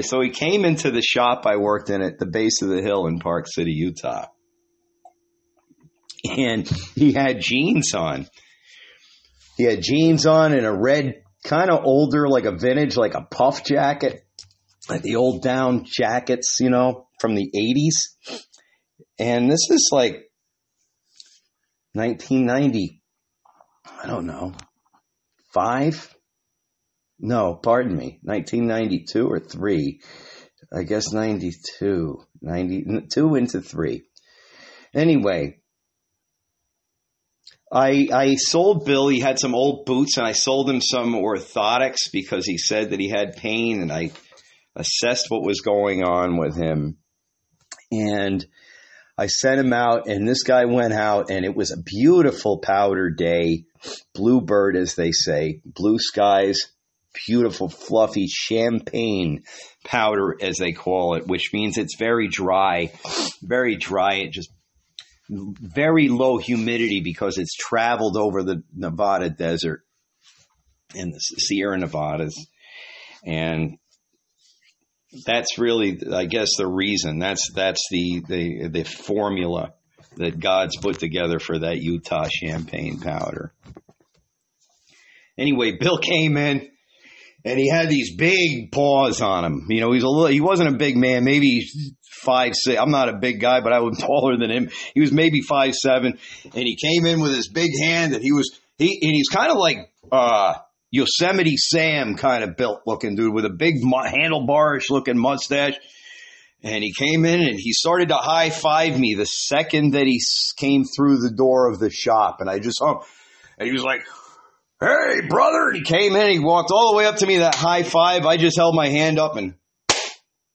So he came into the shop I worked in at the base of the hill in Park City, Utah. And he had jeans on. He had jeans on and a red, kind of older, like a vintage, like a puff jacket, like the old down jackets, you know, from the 80s. And this is like 1990, I don't know, five? No, pardon me, 1992 or three. I guess 92, 92 into three. Anyway, I, I sold Bill. He had some old boots, and I sold him some orthotics because he said that he had pain, and I assessed what was going on with him. And I sent him out, and this guy went out, and it was a beautiful powder day, bluebird, as they say, blue skies, beautiful, fluffy champagne powder, as they call it, which means it's very dry, very dry. It just very low humidity because it's traveled over the Nevada desert and the Sierra Nevadas. And that's really, I guess, the reason. That's that's the the the formula that God's put together for that Utah champagne powder. Anyway, Bill came in and he had these big paws on him. You know, he's a little, he wasn't a big man, maybe five six. I'm not a big guy, but I was taller than him. He was maybe five seven, and he came in with his big hand, and he was he and he's kind of like uh Yosemite Sam kind of built looking dude with a big handlebarish looking mustache. And he came in and he started to high five me the second that he came through the door of the shop. And I just hung, and he was like, Hey, brother. And he came in, he walked all the way up to me, that high five. I just held my hand up and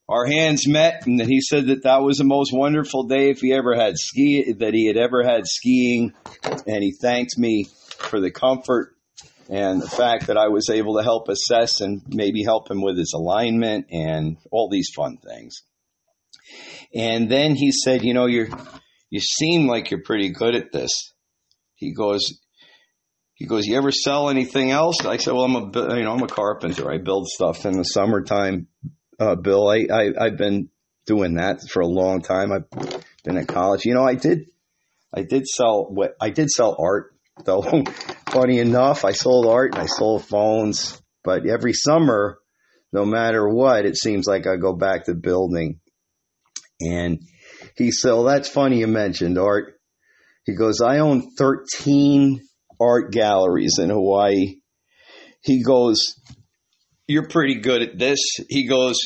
our hands met. And then he said that that was the most wonderful day if he ever had ski, that he had ever had skiing. And he thanked me for the comfort and the fact that I was able to help assess and maybe help him with his alignment and all these fun things. And then he said, "You know, you're you seem like you're pretty good at this." He goes, he goes, "You ever sell anything else?" I said, "Well, I'm a you know I'm a carpenter. I build stuff in the summertime." Uh, Bill, I, I I've been doing that for a long time. I've been at college. You know, I did I did sell what I did sell art though. Funny enough, I sold art and I sold phones, but every summer no matter what, it seems like I go back to building. And he said, well, that's funny you mentioned art. He goes, I own 13 art galleries in Hawaii. He goes, you're pretty good at this. He goes,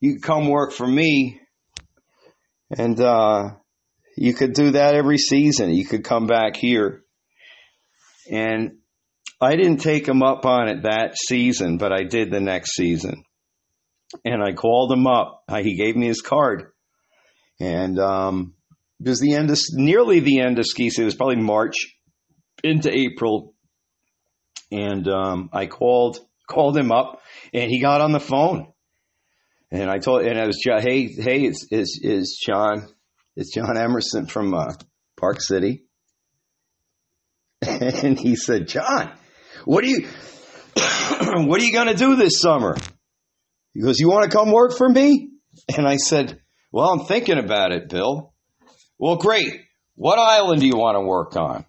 you come work for me and, uh, you could do that every season. You could come back here. And I didn't take him up on it that season, but I did the next season. And I called him up. He gave me his card. And um, it was the end of nearly the end of ski season. It was probably March into April. And um, I called called him up, and he got on the phone. And I told, and I was, hey, hey, it's is is John, it's John Emerson from uh, Park City. And he said, John, what are you, what are you going to do this summer? He goes, you want to come work for me? And I said, well, I'm thinking about it, Bill. Well, great. What island do you want to work on?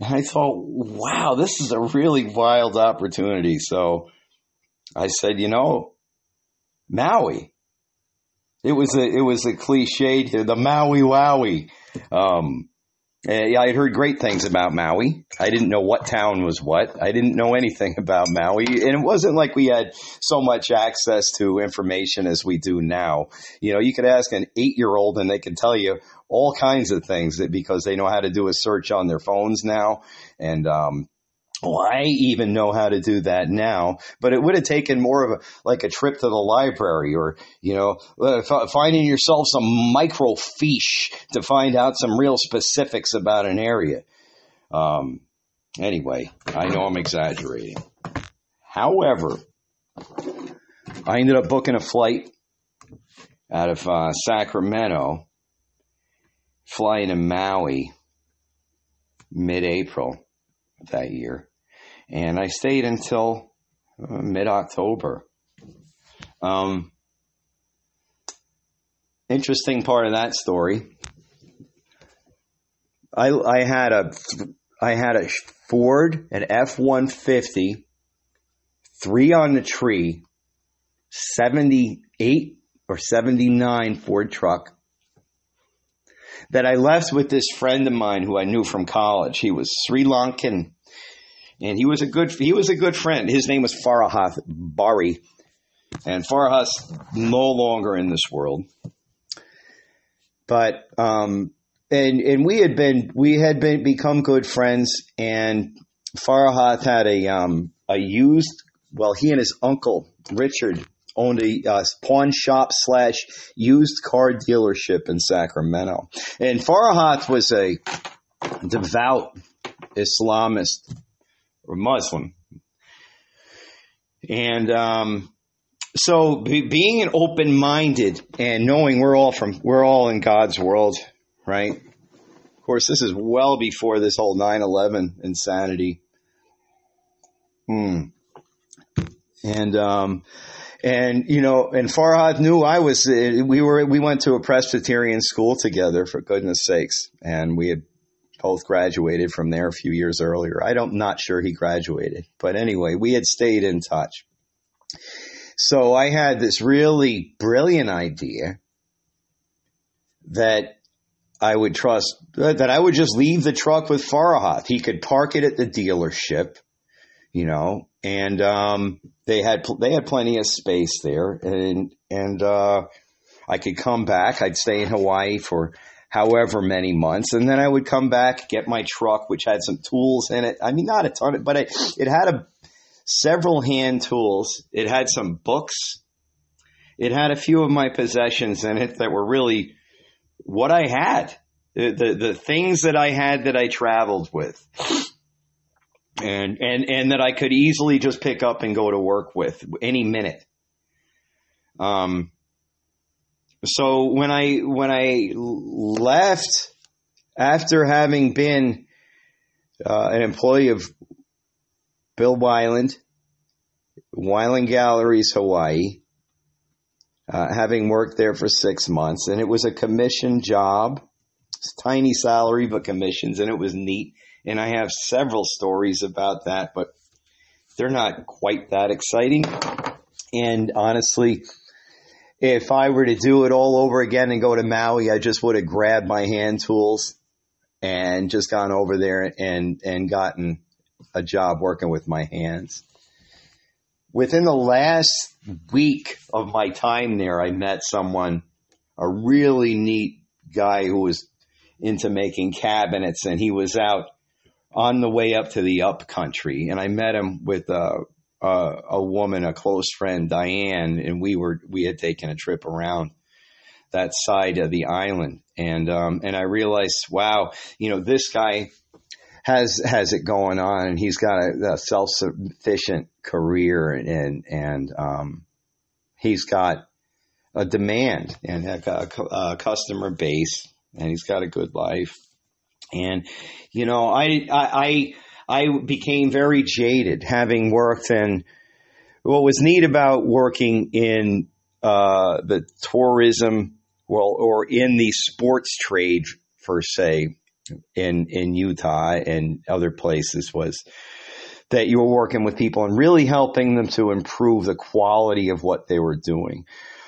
And I thought, wow, this is a really wild opportunity. So I said, you know, Maui. It was a it was a cliched the Maui Wowie. Um, yeah, I had heard great things about Maui. I didn't know what town was what. I didn't know anything about Maui, and it wasn't like we had so much access to information as we do now. You know, you could ask an eight-year-old, and they could tell you all kinds of things that because they know how to do a search on their phones now, and um, I even know how to do that now, but it would have taken more of a, like a trip to the library or, you know, uh, finding yourself some microfiche to find out some real specifics about an area. Um, anyway, I know I'm exaggerating. However, I ended up booking a flight out of uh, Sacramento, flying to Maui mid-April that year and I stayed until uh, mid October. Um, interesting part of that story. I I had a I had a Ford an F one fifty, three on the tree, seventy eight or seventy nine Ford truck that I left with this friend of mine who I knew from college. He was Sri Lankan and he was a good he was a good friend. His name was Farahath Bari, and Farahath's no longer in this world. But um, and and we had been we had been become good friends, and Farahath had a um, a used well he and his uncle Richard owned a uh, pawn shop slash used car dealership in Sacramento, and Farahath was a devout Islamist Muslim. And um, so be, being an open minded and knowing we're all from we're all in God's world, right? Of course, this is well before this whole 9-11 insanity. Hmm. And um, and you know, and Farhad knew I was. We were we went to a Presbyterian school together, for goodness sakes, and we had both graduated from there a few years earlier. I don't, not sure he graduated, but anyway, we had stayed in touch. So I had this really brilliant idea that I would trust, that I would just leave the truck with Farahath. He could park it at the dealership, you know, and, um, they had, they had plenty of space there and, and, uh, I could come back. I'd stay in Hawaii for however many months. And then I would come back, get my truck, which had some tools in it. I mean, not a ton, but it, it had a, several hand tools. It had some books. It had a few of my possessions in it that were really what I had. The, the, the things that I had that I traveled with. And, and, and that I could easily just pick up and go to work with any minute. Um, so when I when I left after having been uh, an employee of Bill Wyland, Wyland Galleries, Hawaii, uh, having worked there for six months, and it was a commission job, tiny salary but commissions, and it was neat. And I have several stories about that, but they're not quite that exciting. And honestly, if I were to do it all over again and go to Maui, I just would have grabbed my hand tools and just gone over there and, and gotten a job working with my hands. Within the last week of my time there, I met someone, a really neat guy who was into making cabinets and he was out on the way up to the up country and I met him with a, a, a woman, a close friend, Diane, and we were, we had taken a trip around that side of the island. And, um, and I realized, wow, you know, this guy has, has it going on and he's got a, a self-sufficient career and, and, um, he's got a demand and a, a customer base and he's got a good life. And, you know, I, I, I became very jaded having worked in what was neat about working in uh, the tourism, well, or in the sports trade per se in, in Utah and other places was that you were working with people and really helping them to improve the quality of what they were doing.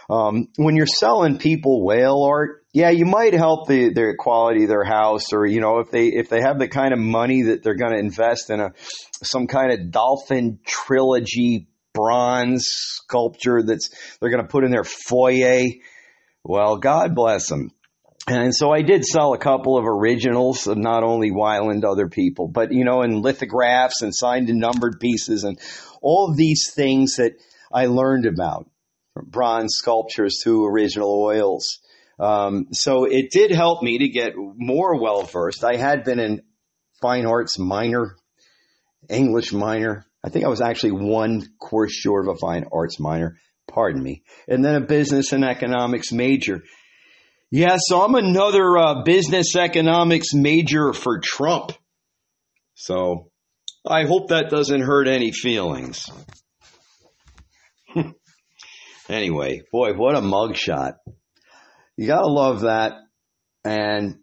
Um, when you're selling people whale art, yeah, you might help the, the quality of their house, or you know, if they if they have the kind of money that they're going to invest in a some kind of dolphin trilogy bronze sculpture that's they're going to put in their foyer. Well, God bless them. And so I did sell a couple of originals of not only Wyland, other people, but you know, in lithographs and signed and numbered pieces and all these things that I learned about from bronze sculptures to original oils. Um, so it did help me to get more well versed. I had been in fine arts minor, English minor. I think I was actually one course short of a fine arts minor. Pardon me. And then a business and economics major. Yeah, so I'm another uh, business economics major for Trump. So I hope that doesn't hurt any feelings. anyway, boy, what a mugshot. You gotta love that. And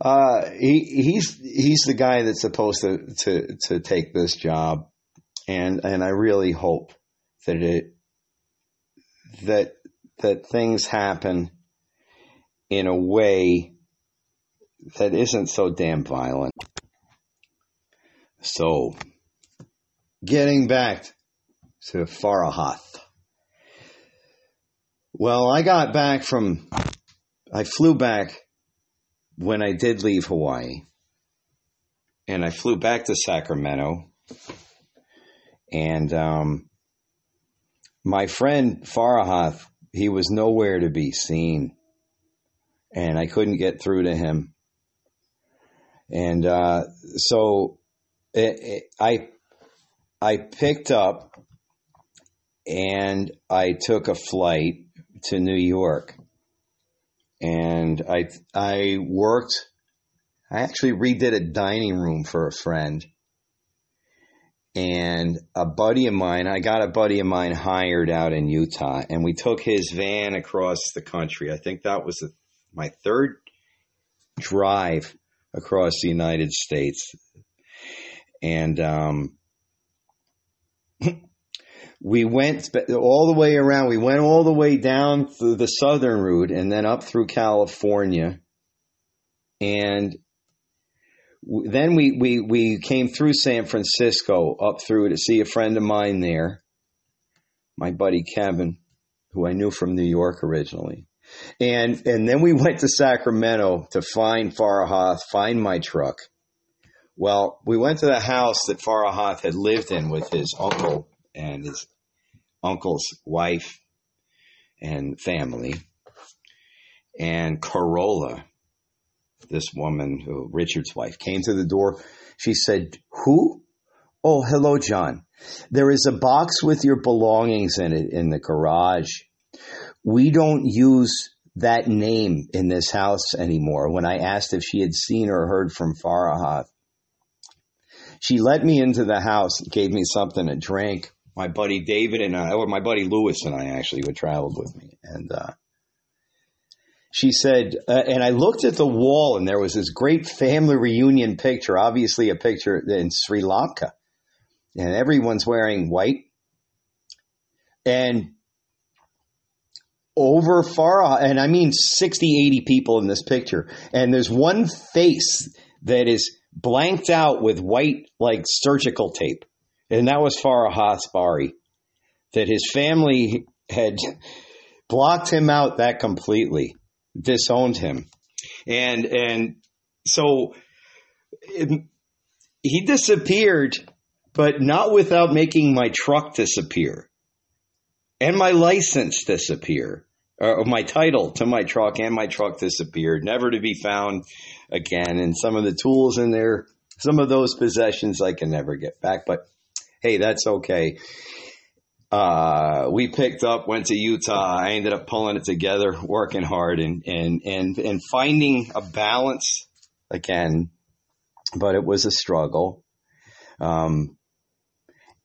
uh, he he's he's the guy that's supposed to, to to take this job, and and I really hope that it that that things happen in a way that isn't so damn violent. So, getting back to Farahath. Well, I got back from, I flew back when I did leave Hawaii. And I flew back to Sacramento. And um, my friend Farahath he was nowhere to be seen. And I couldn't get through to him. And uh, so it, it, I I picked up and I took a flight to New York. And I I worked I actually redid a dining room for a friend and a buddy of mine, I got a buddy of mine hired out in Utah, and we took his van across the country. I think that was my third drive across the United States, and um, we went all the way around. We went all the way down through the southern route, and then up through California, and then we, we, we came through San Francisco up through to see a friend of mine there, my buddy Kevin, who I knew from New York originally. And, and then we went to Sacramento to find Farahath, find my truck. Well, we went to the house that Farahath had lived in with his uncle and his uncle's wife and family. And Corolla, this woman, who, Richard's wife, came to the door. She said, Who? Oh, hello, John. There is a box with your belongings in it in the garage. We don't use that name in this house anymore. When I asked if she had seen or heard from Farahath, she let me into the house, gave me something to drink. My buddy David and I, or my buddy Lewis and I actually would traveled with me. And, uh, she said, uh, and I looked at the wall and there was this great family reunion picture, obviously a picture in Sri Lanka. and everyone's wearing white. And over far, and I mean 60, 80 people in this picture, and there's one face that is blanked out with white, like surgical tape. And that was Farahath Bari, that his family had blocked him out that completely, disowned him. And, and so it, he disappeared, but not without making my truck disappear and my license disappear. Uh, or my title to my truck and my truck disappeared, never to be found again. And some of the tools in there, some of those possessions I can never get back. But hey, that's okay. Uh, we picked up, went to Utah. I ended up pulling it together, working hard and, and, and, and finding a balance again, but it was a struggle. Um,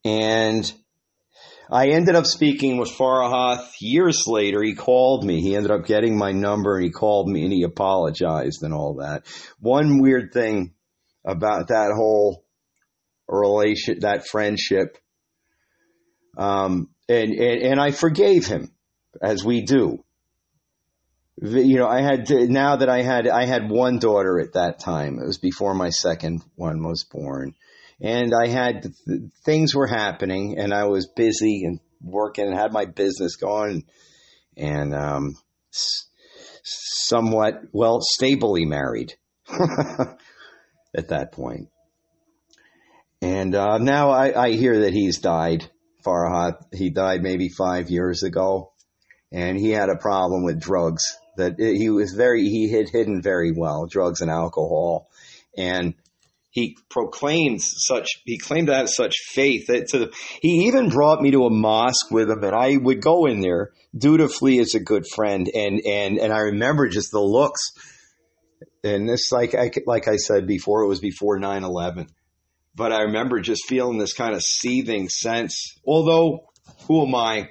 and I ended up speaking with Farahath years later. He called me. He ended up getting my number and he called me and he apologized and all that. One weird thing about that whole relation, that friendship, um, and, and, and I forgave him as we do. You know, I had to, now that I had I had one daughter at that time. It was before my second one was born and I had things were happening, and I was busy and working and had my business going, and um, somewhat well stably married at that point. And uh, now I, I, hear that he's died. Farahath, he died maybe five years ago, and he had a problem with drugs that he was very he had hidden very well, drugs and alcohol, and he proclaimed such he claimed to have such faith that to he even brought me to a mosque with him and I would go in there dutifully as a good friend. And and and I remember just the looks. And this like I like I said before it was before 9/11 but I remember just feeling this kind of seething sense although who am I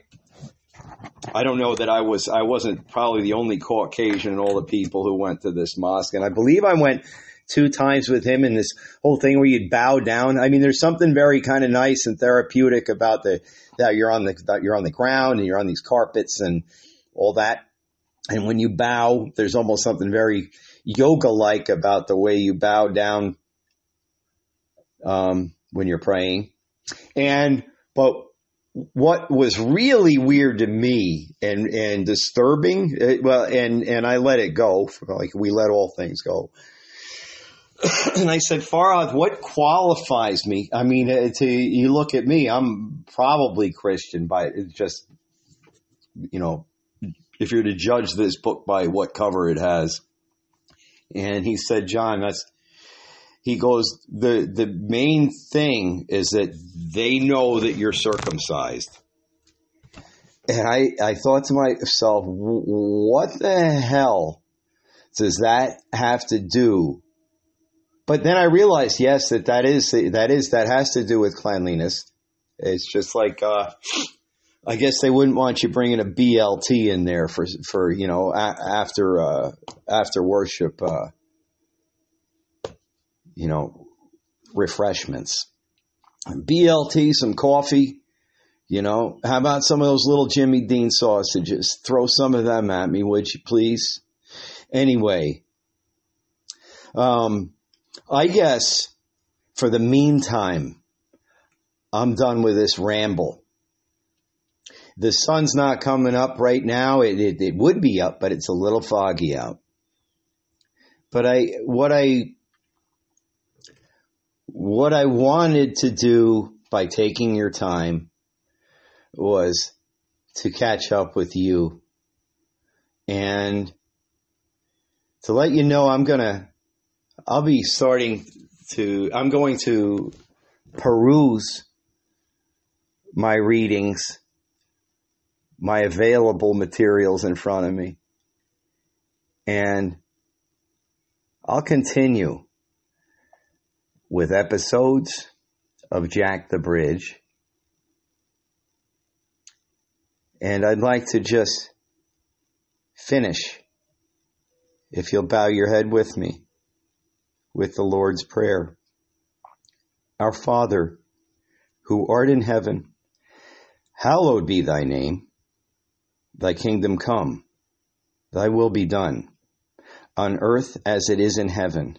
I don't know that I was I wasn't probably the only Caucasian in all the people who went to this mosque and I believe I went two times with him in this whole thing where you'd bow down. I mean, there's something very kind of nice and therapeutic about the that you're on the that you're on the ground and you're on these carpets and all that. And when you bow, there's almost something very yoga like about the way you bow down um, when you're praying. And but what was really weird to me and and disturbing, uh, well, and and I let it go. Like we let all things go and I said, Farahath, what qualifies me? I mean, uh, to you look at me, I'm probably Christian, it's just, you know, if you're to judge this book by what cover it has. And he said, John, that's, he goes, the, the main thing is that they know that you're circumcised. And I, I thought to myself, what the hell does that have to do but then I realized, yes, that that is that is that has to do with cleanliness. It's just like uh, I guess they wouldn't want you bringing a BLT in there for for you know a, after uh, after worship, uh, you know, refreshments. BLT, some coffee. You know, how about some of those little Jimmy Dean sausages? Throw some of them at me, would you please? Anyway, um, I guess for the meantime, I'm done with this ramble. The sun's not coming up right now. It, it, it would be up, but it's a little foggy out. But I, what I, what I wanted to do by taking your time was to catch up with you and to let you know I'm going to I'll be starting to, I'm going to peruse my readings, my available materials in front of me. And I'll continue with episodes of Jack the Bridge. And I'd like to just finish, if you'll bow your head with me with the Lord's Prayer. Our Father, who art in heaven, hallowed be thy name. Thy kingdom come, thy will be done, on earth as it is in heaven.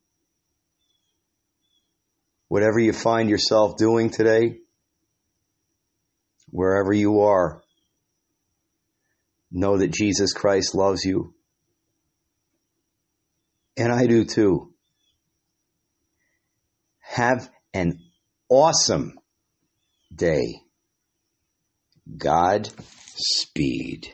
whatever you find yourself doing today, wherever you are, know that Jesus Christ loves you. And I do too. Have an awesome day. God speed.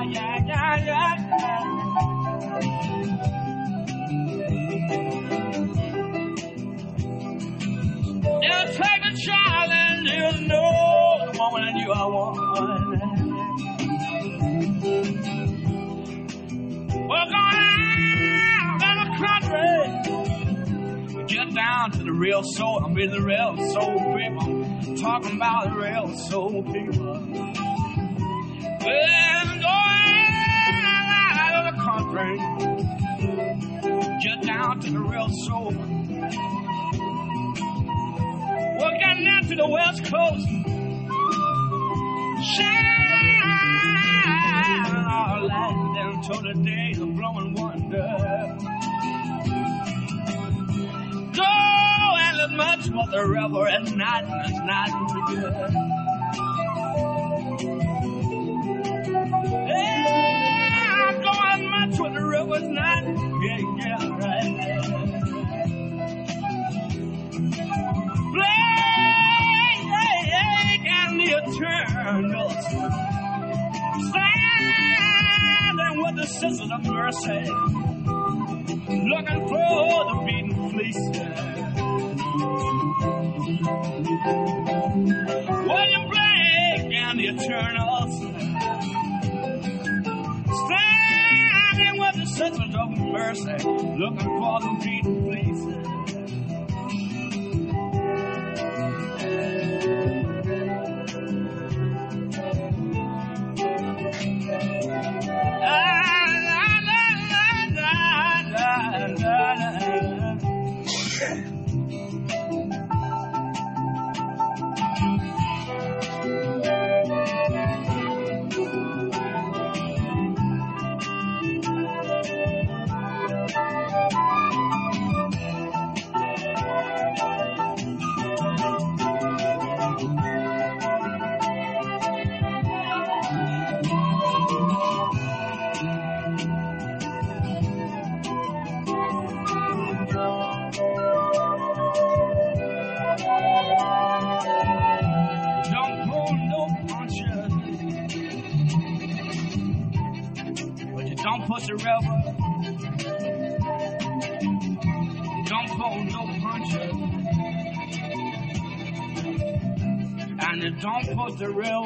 You take a and there's no woman you are one. We're going the country. Get down to the real soul. I'm with the real soul people. Talking about the real soul people. Going out of the country. Get down to the real soul. We're getting down to the west coast. Shine our light down to the day of blowing wonder. Go and look much for the river at night and it's not good. With not. Yeah, yeah, right. Blake and the eternals. Standing with the sisters of mercy. Looking for the Veedon Fleece. William Blake and the eternals. Standing sisters of mercy. Looking for the Veedon Fleece. punch a rebel. Don't pull no puncher. And it don't put the real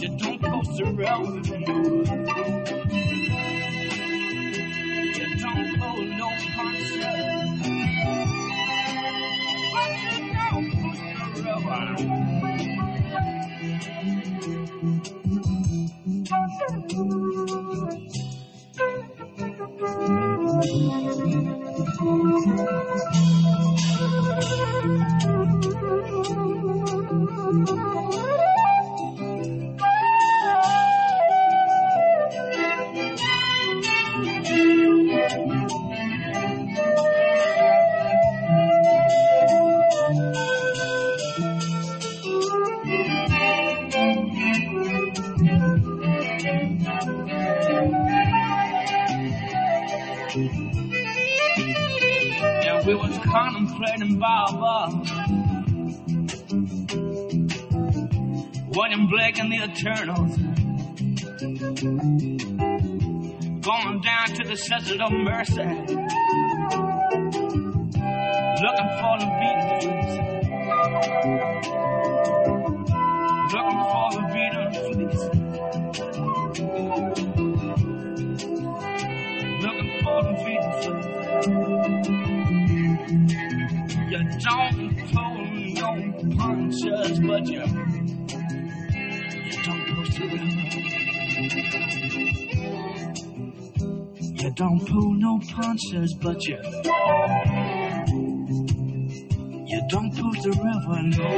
you don't post around no You don't hold no concert, but you don't post around. desert of mercy. but you. You don't fool the river, no.